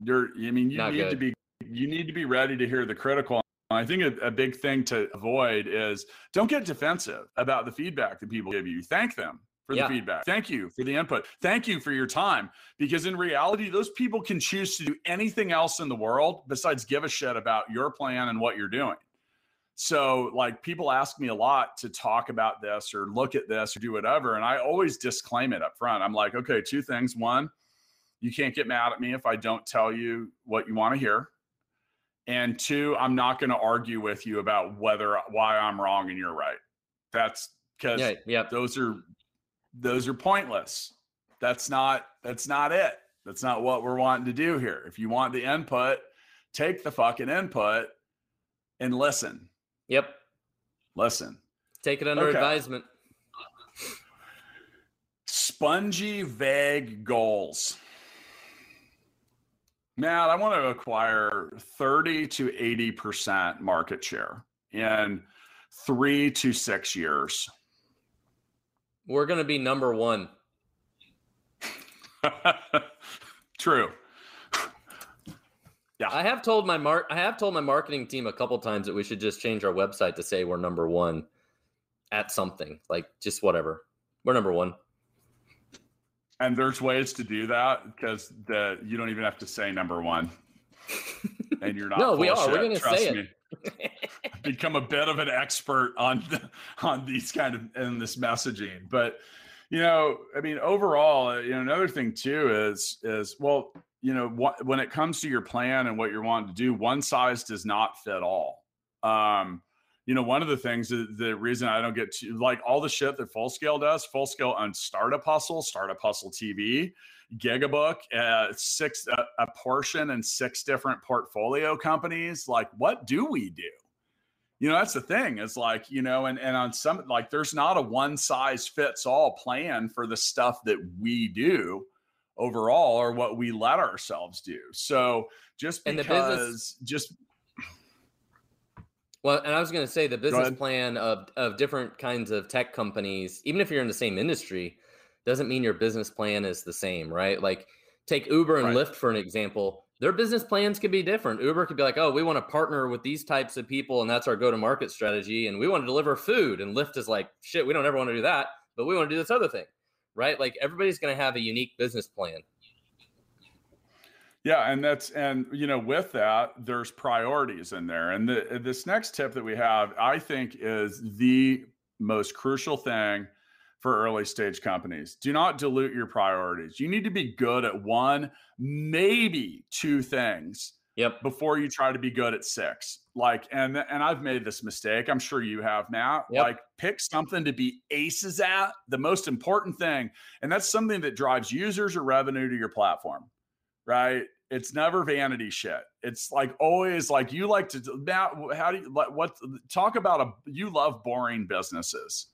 you're. I mean, you Not need to be you need to be ready to hear the critical. I think a, a big thing to avoid is don't get defensive about the feedback that people give you. Thank them for Yeah. the feedback. Thank you for the input. Thank you for your time. Because in reality, those people can choose to do anything else in the world besides give a shit about your plan and what you're doing. So, like, people ask me a lot to talk about this or look at this or do whatever. And I always disclaim it up front. I'm like, okay, two things. One, you can't get mad at me if I don't tell you what you want to hear. And two, I'm not going to argue with you about whether why I'm wrong and you're right. That's because yeah yeah those are those are pointless. That's not that's not it. That's not what we're wanting to do here. If you want the input, take the fucking input and listen. Yep Listen. take it under Okay. advisement Spongy, vague goals. Matt, I want to acquire 30 to 80% market share in three to six years. we're going to be number one True. I have told my mark I have told my marketing team a couple times that we should just change our website to say we're number one at something. Like just whatever. We're number one. And there's ways to do that because the you don't even have to say number one. And you're not. No, we are. We're gonna trust say it. Become a bit of an expert on the, on these kind of in this messaging. But you know, I mean, overall, uh, you know, another thing too is is well, you know, what, when it comes to your plan and what you're wanting to do, one size does not fit all. Um, you know, one of the things the reason I don't get to like all the shit that Full Scale does, Full Scale on Startup Hustle, Startup Hustle TV, Gigabook, uh, six uh, a portion and six different portfolio companies. Like, what do we do? You know, that's the thing. Is like, you know, and and on some like, there's not a one size fits all plan for the stuff that we do overall or what we let ourselves do. So just because, business, just well, and I was going to say the business plan of of different kinds of tech companies, even if you're in the same industry, doesn't mean your business plan is the same, right? Like take Uber and right. Lyft for an example. Their business plans could be different. Uber could be like, "Oh, we want to partner with these types of people, and that's our go-to-market strategy, and we want to deliver food." And Lyft is like, "Shit, we don't ever want to do that, but we want to do this other thing." Right? Like everybody's going to have a unique business plan. Yeah, and that's and you know with that there's priorities in there. And the, this next tip that we have I think is the most crucial thing for early stage companies. Do not dilute your priorities. You need to be good at one, maybe two things. Yep. Before you try to be good at six. Like and and I've made this mistake. I'm sure you have now. Yep. Like pick something to be aces at, the most important thing. And that's something that drives users or revenue to your platform right? It's never vanity shit. It's like always like you like to now. How do you like what? Talk about a you love boring businesses.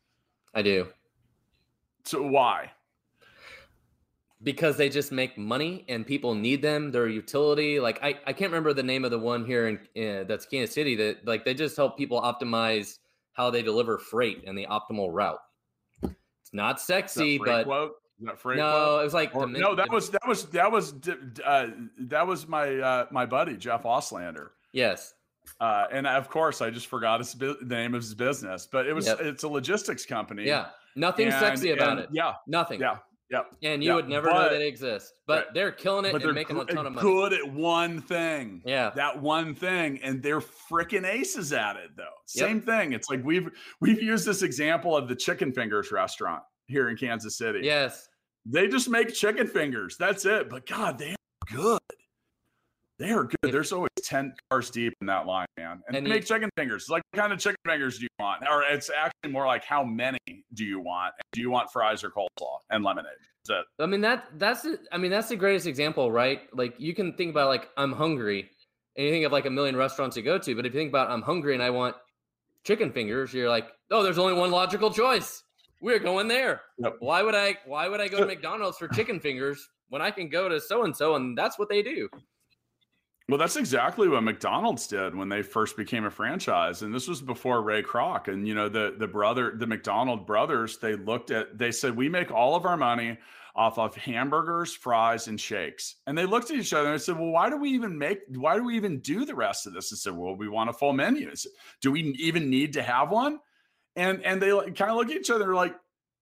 I do. So why? Because they just make money and people need them. Their utility. Like I, I can't remember the name of the one here in uh, that's Kansas City that like they just help people optimize how they deliver freight and the optimal route. It's not sexy, but quote? no, club? it was like or, no. That was that was that was uh, that was my uh, my buddy Jeff Oslander. Yes, uh, and of course I just forgot his the name of his business, but it was yep. it's a logistics company. Yeah, nothing and, sexy about and, it. Yeah, nothing. Yeah, yeah. And you yeah, would never but, know they exist, but right. they're killing it but and making a ton of money. Good at one thing. Yeah, that one thing, and they're freaking aces at it though. Same yep. thing. It's like we've we've used this example of the chicken fingers restaurant here in Kansas City. Yes they just make chicken fingers. That's it. But God, they are good. They are good. There's always 10 cars deep in that line, man. And, and they make chicken fingers. like, what kind of chicken fingers do you want? Or it's actually more like, how many do you want? Do you want fries or coleslaw and lemonade? That's it. I mean, that that's. I mean, that's the greatest example, right? Like, you can think about, like, I'm hungry, and you think of like a million restaurants to go to. But if you think about, I'm hungry and I want chicken fingers, you're like, oh, there's only one logical choice we're going there. Yep. Why would I why would I go to McDonald's for chicken fingers when I can go to so and so and that's what they do? Well, that's exactly what McDonald's did when they first became a franchise, and this was before Ray Kroc. And you know, the the brother, the McDonald brothers, they looked at, they said, we make all of our money off of hamburgers, fries, and shakes. And they looked at each other and said, well, why do we even make? Why do we even do the rest of this? And said, well, we want a full menu. Said, do we even need to have one? and and they kind of look at each other like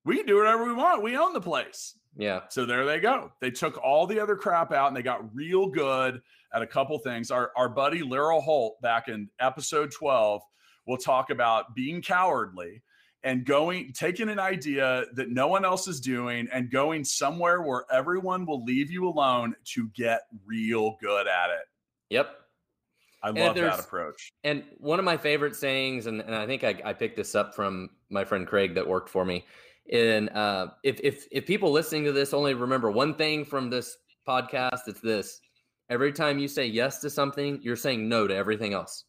we can do whatever we want. We own the place. Yeah. So there they go. They took all the other crap out and they got real good at a couple things. Our our buddy Laryl Holt back in episode 12 will talk about being cowardly and going taking an idea that no one else is doing and going somewhere where everyone will leave you alone to get real good at it. Yep. I love that approach. And one of my favorite sayings, and, and I think I, I, picked this up from my friend Craig that worked for me. And uh, if if if people listening to this only remember one thing from this podcast, it's this: every time you say yes to something, you're saying no to everything else.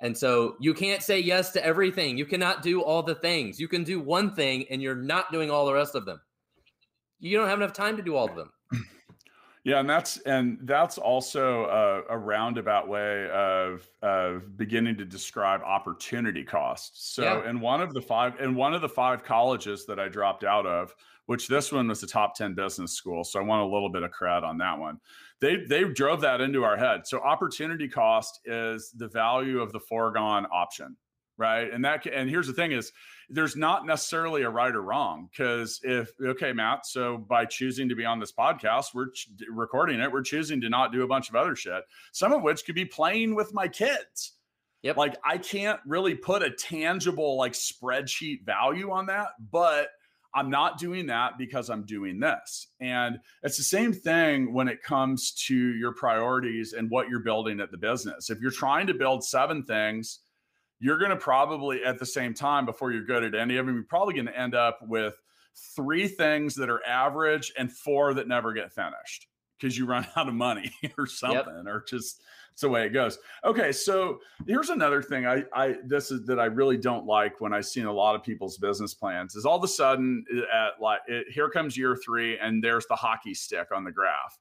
And so you can't say yes to everything. You cannot do all the things. You can do one thing, and you're not doing all the rest of them. You don't have enough time to do all of them. Yeah, and that's and that's also a, a, roundabout way of of beginning to describe opportunity costs. So, yeah. in one of the five in one of the five colleges that I dropped out of, which this one was a top ten business school, so I want a little bit of cred on that one. They they drove that into our head. So, opportunity cost is the value of the foregone option, right? And that and here's the thing is there's not necessarily a right or wrong because if okay matt so by choosing to be on this podcast we're ch- recording it we're choosing to not do a bunch of other shit some of which could be playing with my kids Yep. Like I can't really put a tangible like spreadsheet value on that, but I'm not doing that because I'm doing this. And it's the same thing when it comes to your priorities and what you're building at the business. If you're trying to build seven things, you're going to probably at the same time before you're good at any of them, you're probably going to end up with three things that are average and four that never get finished because you run out of money or something yep. or just it's the way it goes. Okay, so here's another thing I, I this is that I really don't like when I see in a lot of people's business plans is all of a sudden uh, at like it, here comes year three and there's the hockey stick on the graph,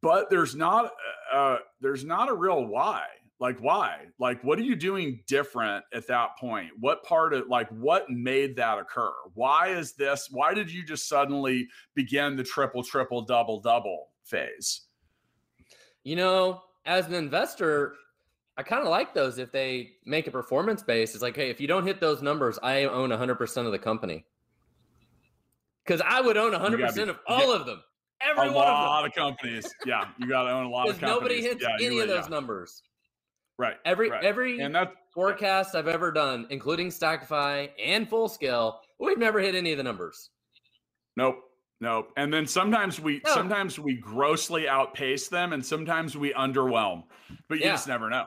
but there's not uh, uh there's not a real why. Like why? Like what are you doing different at that point? What part of like what made that occur? Why is this? Why did you just suddenly begin the triple triple double double phase? You know, as an investor, I kind of like those if they make a performance base. It's like, hey, if you don't hit those numbers, I own 100% of the company. Because I would own 100% be, of all yeah, of them. Every a one lot of, of companies. Yeah, you got to own a lot of companies. Nobody hits yeah, any of those yeah. numbers. Right. Every right. every and that, forecast I've ever done, including Stackify and Full Scale, we've never hit any of the numbers. Nope. Nope. And then sometimes we no. sometimes we grossly outpace them and sometimes we underwhelm. But you yeah. just never know.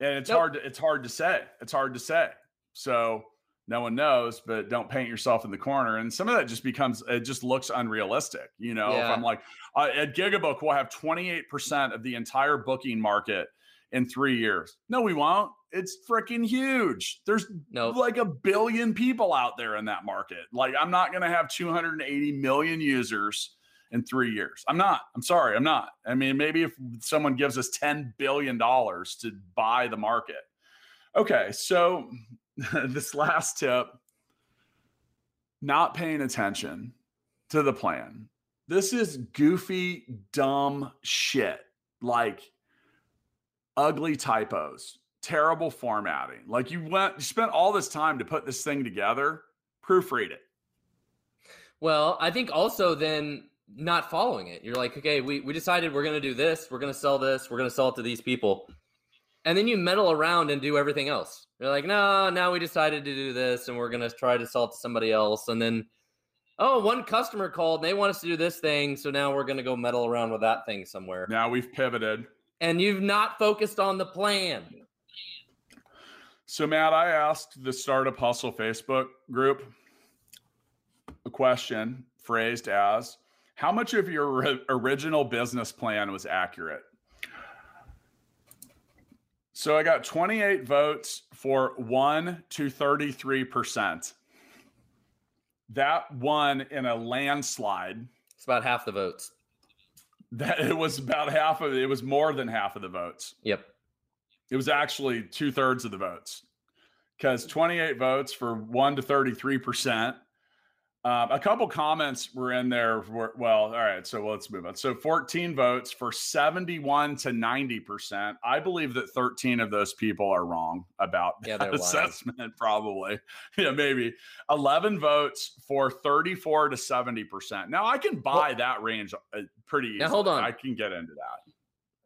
And it's nope. hard to it's hard to say. It's hard to say. So no one knows, but don't paint yourself in the corner. And some of that just becomes it just looks unrealistic. You know, yeah. if I'm like uh, at Gigabook, we'll have 28% of the entire booking market in three years. No, we won't. It's freaking huge. There's nope. like a billion people out there in that market. Like, I'm not going to have 280 million users in three years. I'm not. I'm sorry. I'm not. I mean, maybe if someone gives us $10 billion to buy the market. Okay. So, this last tip not paying attention to the plan. This is goofy, dumb shit. Like, ugly typos, terrible formatting. Like you went, you spent all this time to put this thing together. Proofread it. Well, I think also then not following it. You're like, okay, we, we decided we're going to do this. We're going to sell this. We're going to sell it to these people. And then you meddle around and do everything else. You're like, no, now we decided to do this and we're going to try to sell it to somebody else. And then, oh, one customer called and they want us to do this thing. So now we're going to go meddle around with that thing somewhere. Now we've pivoted and you've not focused on the plan. So, Matt, I asked the Startup Hustle Facebook group a question phrased as How much of your original business plan was accurate? So, I got 28 votes for 1 to 33%. That won in a landslide. It's about half the votes. That it was about half of it was more than half of the votes. Yep. It was actually two thirds of the votes because 28 votes for one to 33 percent um, a couple comments were in there. For, well, all right, so let's move on. So 14 votes for 71 to 90%. I believe that 13 of those people are wrong about yeah, that assessment, lying. probably. Yeah, maybe. 11 votes for 34 to 70%. Now, I can buy well, that range uh, pretty easily. Now, hold on. I can get into that.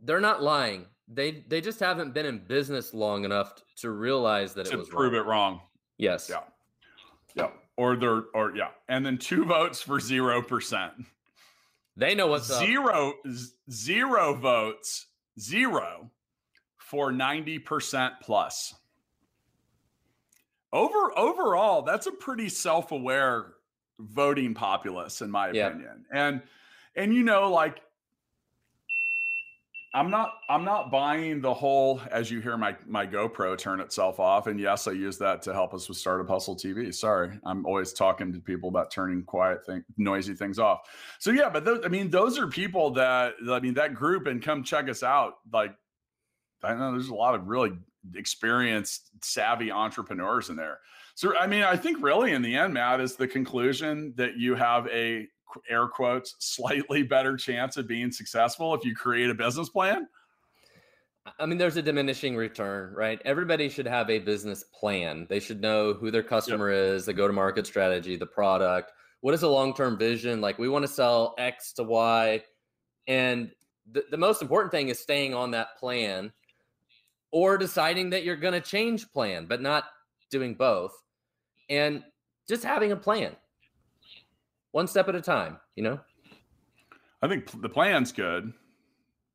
They're not lying. They they just haven't been in business long enough to realize that to it was prove wrong. it wrong. Yes. Yeah. Yeah or they're or yeah, and then two votes for zero percent. They know what's zero up. zero votes zero for ninety percent plus. Over overall, that's a pretty self aware voting populace, in my opinion. And and you know, like I'm not I'm not buying the whole as you hear my my GoPro turn itself off. And yes, I use that to help us with Startup Hustle TV. Sorry. I'm always talking to people about turning quiet thing noisy things off. So yeah, but those, I mean those are people that I mean that group and come check us out. Like I know there's a lot of really experienced, savvy entrepreneurs in there. So I mean, I think really in the end, Matt, is the conclusion that you have a air quotes slightly better chance of being successful if you create a business plan? I mean, there's a diminishing return, right? Everybody should have a business plan. They should know who their customer yep. is, the go to market strategy, the product. What is a long term vision? Like, we want to sell X to Y. And the, the most important thing is staying on that plan or deciding that you're going to change plan, but not doing both. And just having a plan one step at a time, you know? I think the plan's good,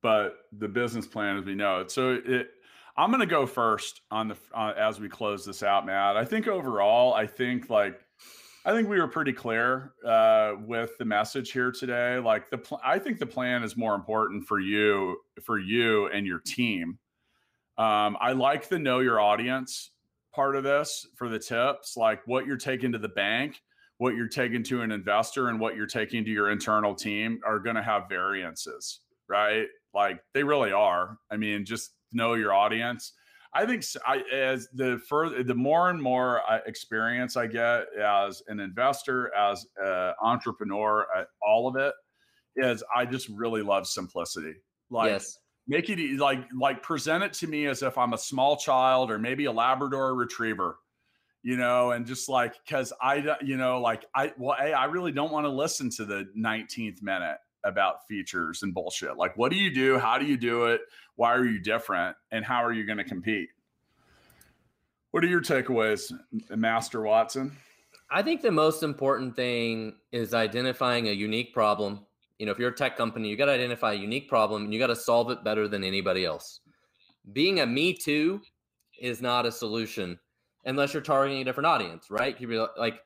but the business plan as we know it. So it, I'm going to go first on the uh, as we close this out, Matt. I think overall, I think like I think we were pretty clear uh, with the message here today. Like the, pl- I think the plan is more important for you, for you and your team. Um, I like the know your audience part of this for the tips, like what you're taking to the bank, what you're taking to an investor, and what you're taking to your internal team are going to have variances, right? Like they really are. I mean, just know your audience. I think I, as the further, the more and more uh, experience I get as an investor, as an entrepreneur, uh, all of it is I just really love simplicity. Like, yes. make it like like present it to me as if I'm a small child or maybe a Labrador Retriever, you know, and just like because I, you know, like I well, hey, I really don't want to listen to the 19th minute about features and bullshit. Like, what do you do? How do you do it? Why are you different? And how are you going to compete? What are your takeaways, Master Watson? I think the most important thing is identifying a unique problem. You know, if you're a tech company, you got to identify a unique problem and you got to solve it better than anybody else. Being a me too is not a solution unless you're targeting a different audience, right? You'd be like,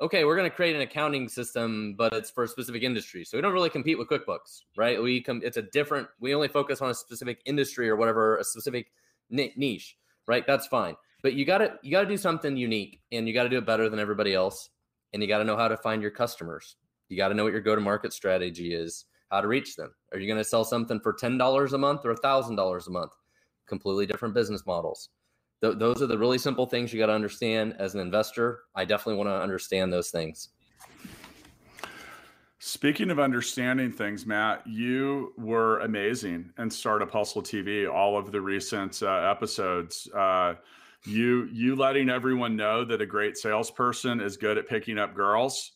okay, we're going to create an accounting system, but it's for a specific industry. So we don't really compete with QuickBooks, right? We come, it's a different, we only focus on a specific industry or whatever, a specific niche, right? That's fine. But you got to, you got to do something unique and you got to do it better than everybody else. And you got to know how to find your customers. You got to know what your go to market strategy is, how to reach them. Are you going to sell something for $10 a month or $1,000 a month? Completely different business models th- those are the really simple things you got to understand as an investor. I definitely want to understand those things. Speaking of understanding things, Matt, you were amazing in Startup Hustle TV. All of the recent uh, episodes, uh, you you letting everyone know that a great salesperson is good at picking up girls.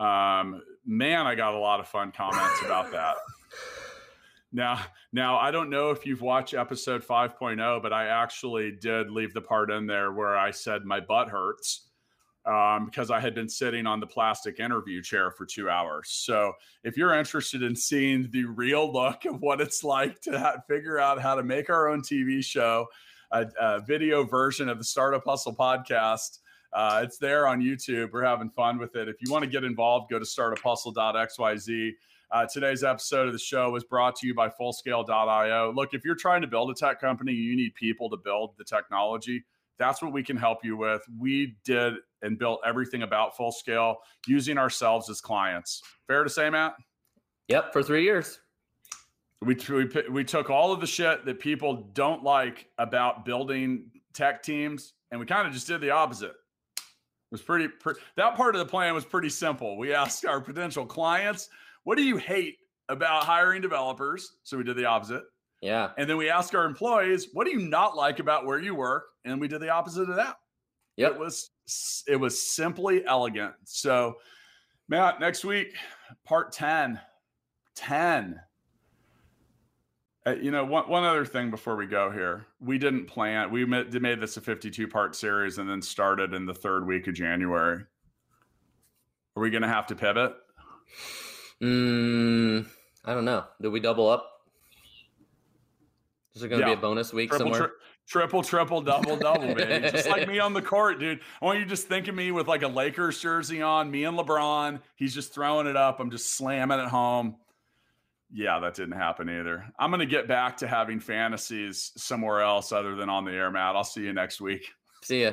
Um, man, I got a lot of fun comments about that. Now, now I don't know if you've watched episode 5.0, but I actually did leave the part in there where I said my butt hurts um, because I had been sitting on the plastic interview chair for two hours. So, if you're interested in seeing the real look of what it's like to ha- figure out how to make our own TV show, a, a video version of the Startup Hustle podcast, uh, it's there on YouTube. We're having fun with it. If you want to get involved, go to startuphustle.xyz. Uh, today's episode of the show was brought to you by Fullscale.io. Look, if you're trying to build a tech company, you need people to build the technology. That's what we can help you with. We did and built everything about Fullscale using ourselves as clients. Fair to say, Matt? Yep, for three years. We, we, we took all of the shit that people don't like about building tech teams and we kind of just did the opposite. It was pretty, pretty, that part of the plan was pretty simple. We asked our potential clients what do you hate about hiring developers? So we did the opposite. Yeah. And then we asked our employees, what do you not like about where you work? And we did the opposite of that. Yep. It was it was simply elegant. So Matt, next week, part 10. 10. Uh, you know, one, one other thing before we go here. We didn't plan, we made, made this a 52 part series and then started in the third week of January. Are we going to have to pivot? Mm, I don't know. Did we double up? Is there going to yeah. be a bonus week triple, somewhere? Tri- triple, triple, double, double, baby. just like me on the court, dude. I want you just think of me with like a Lakers jersey on, me and LeBron. He's just throwing it up. I'm just slamming it home. Yeah, that didn't happen either. I'm going to get back to having fantasies somewhere else other than on the air, Matt. I'll see you next week. See ya.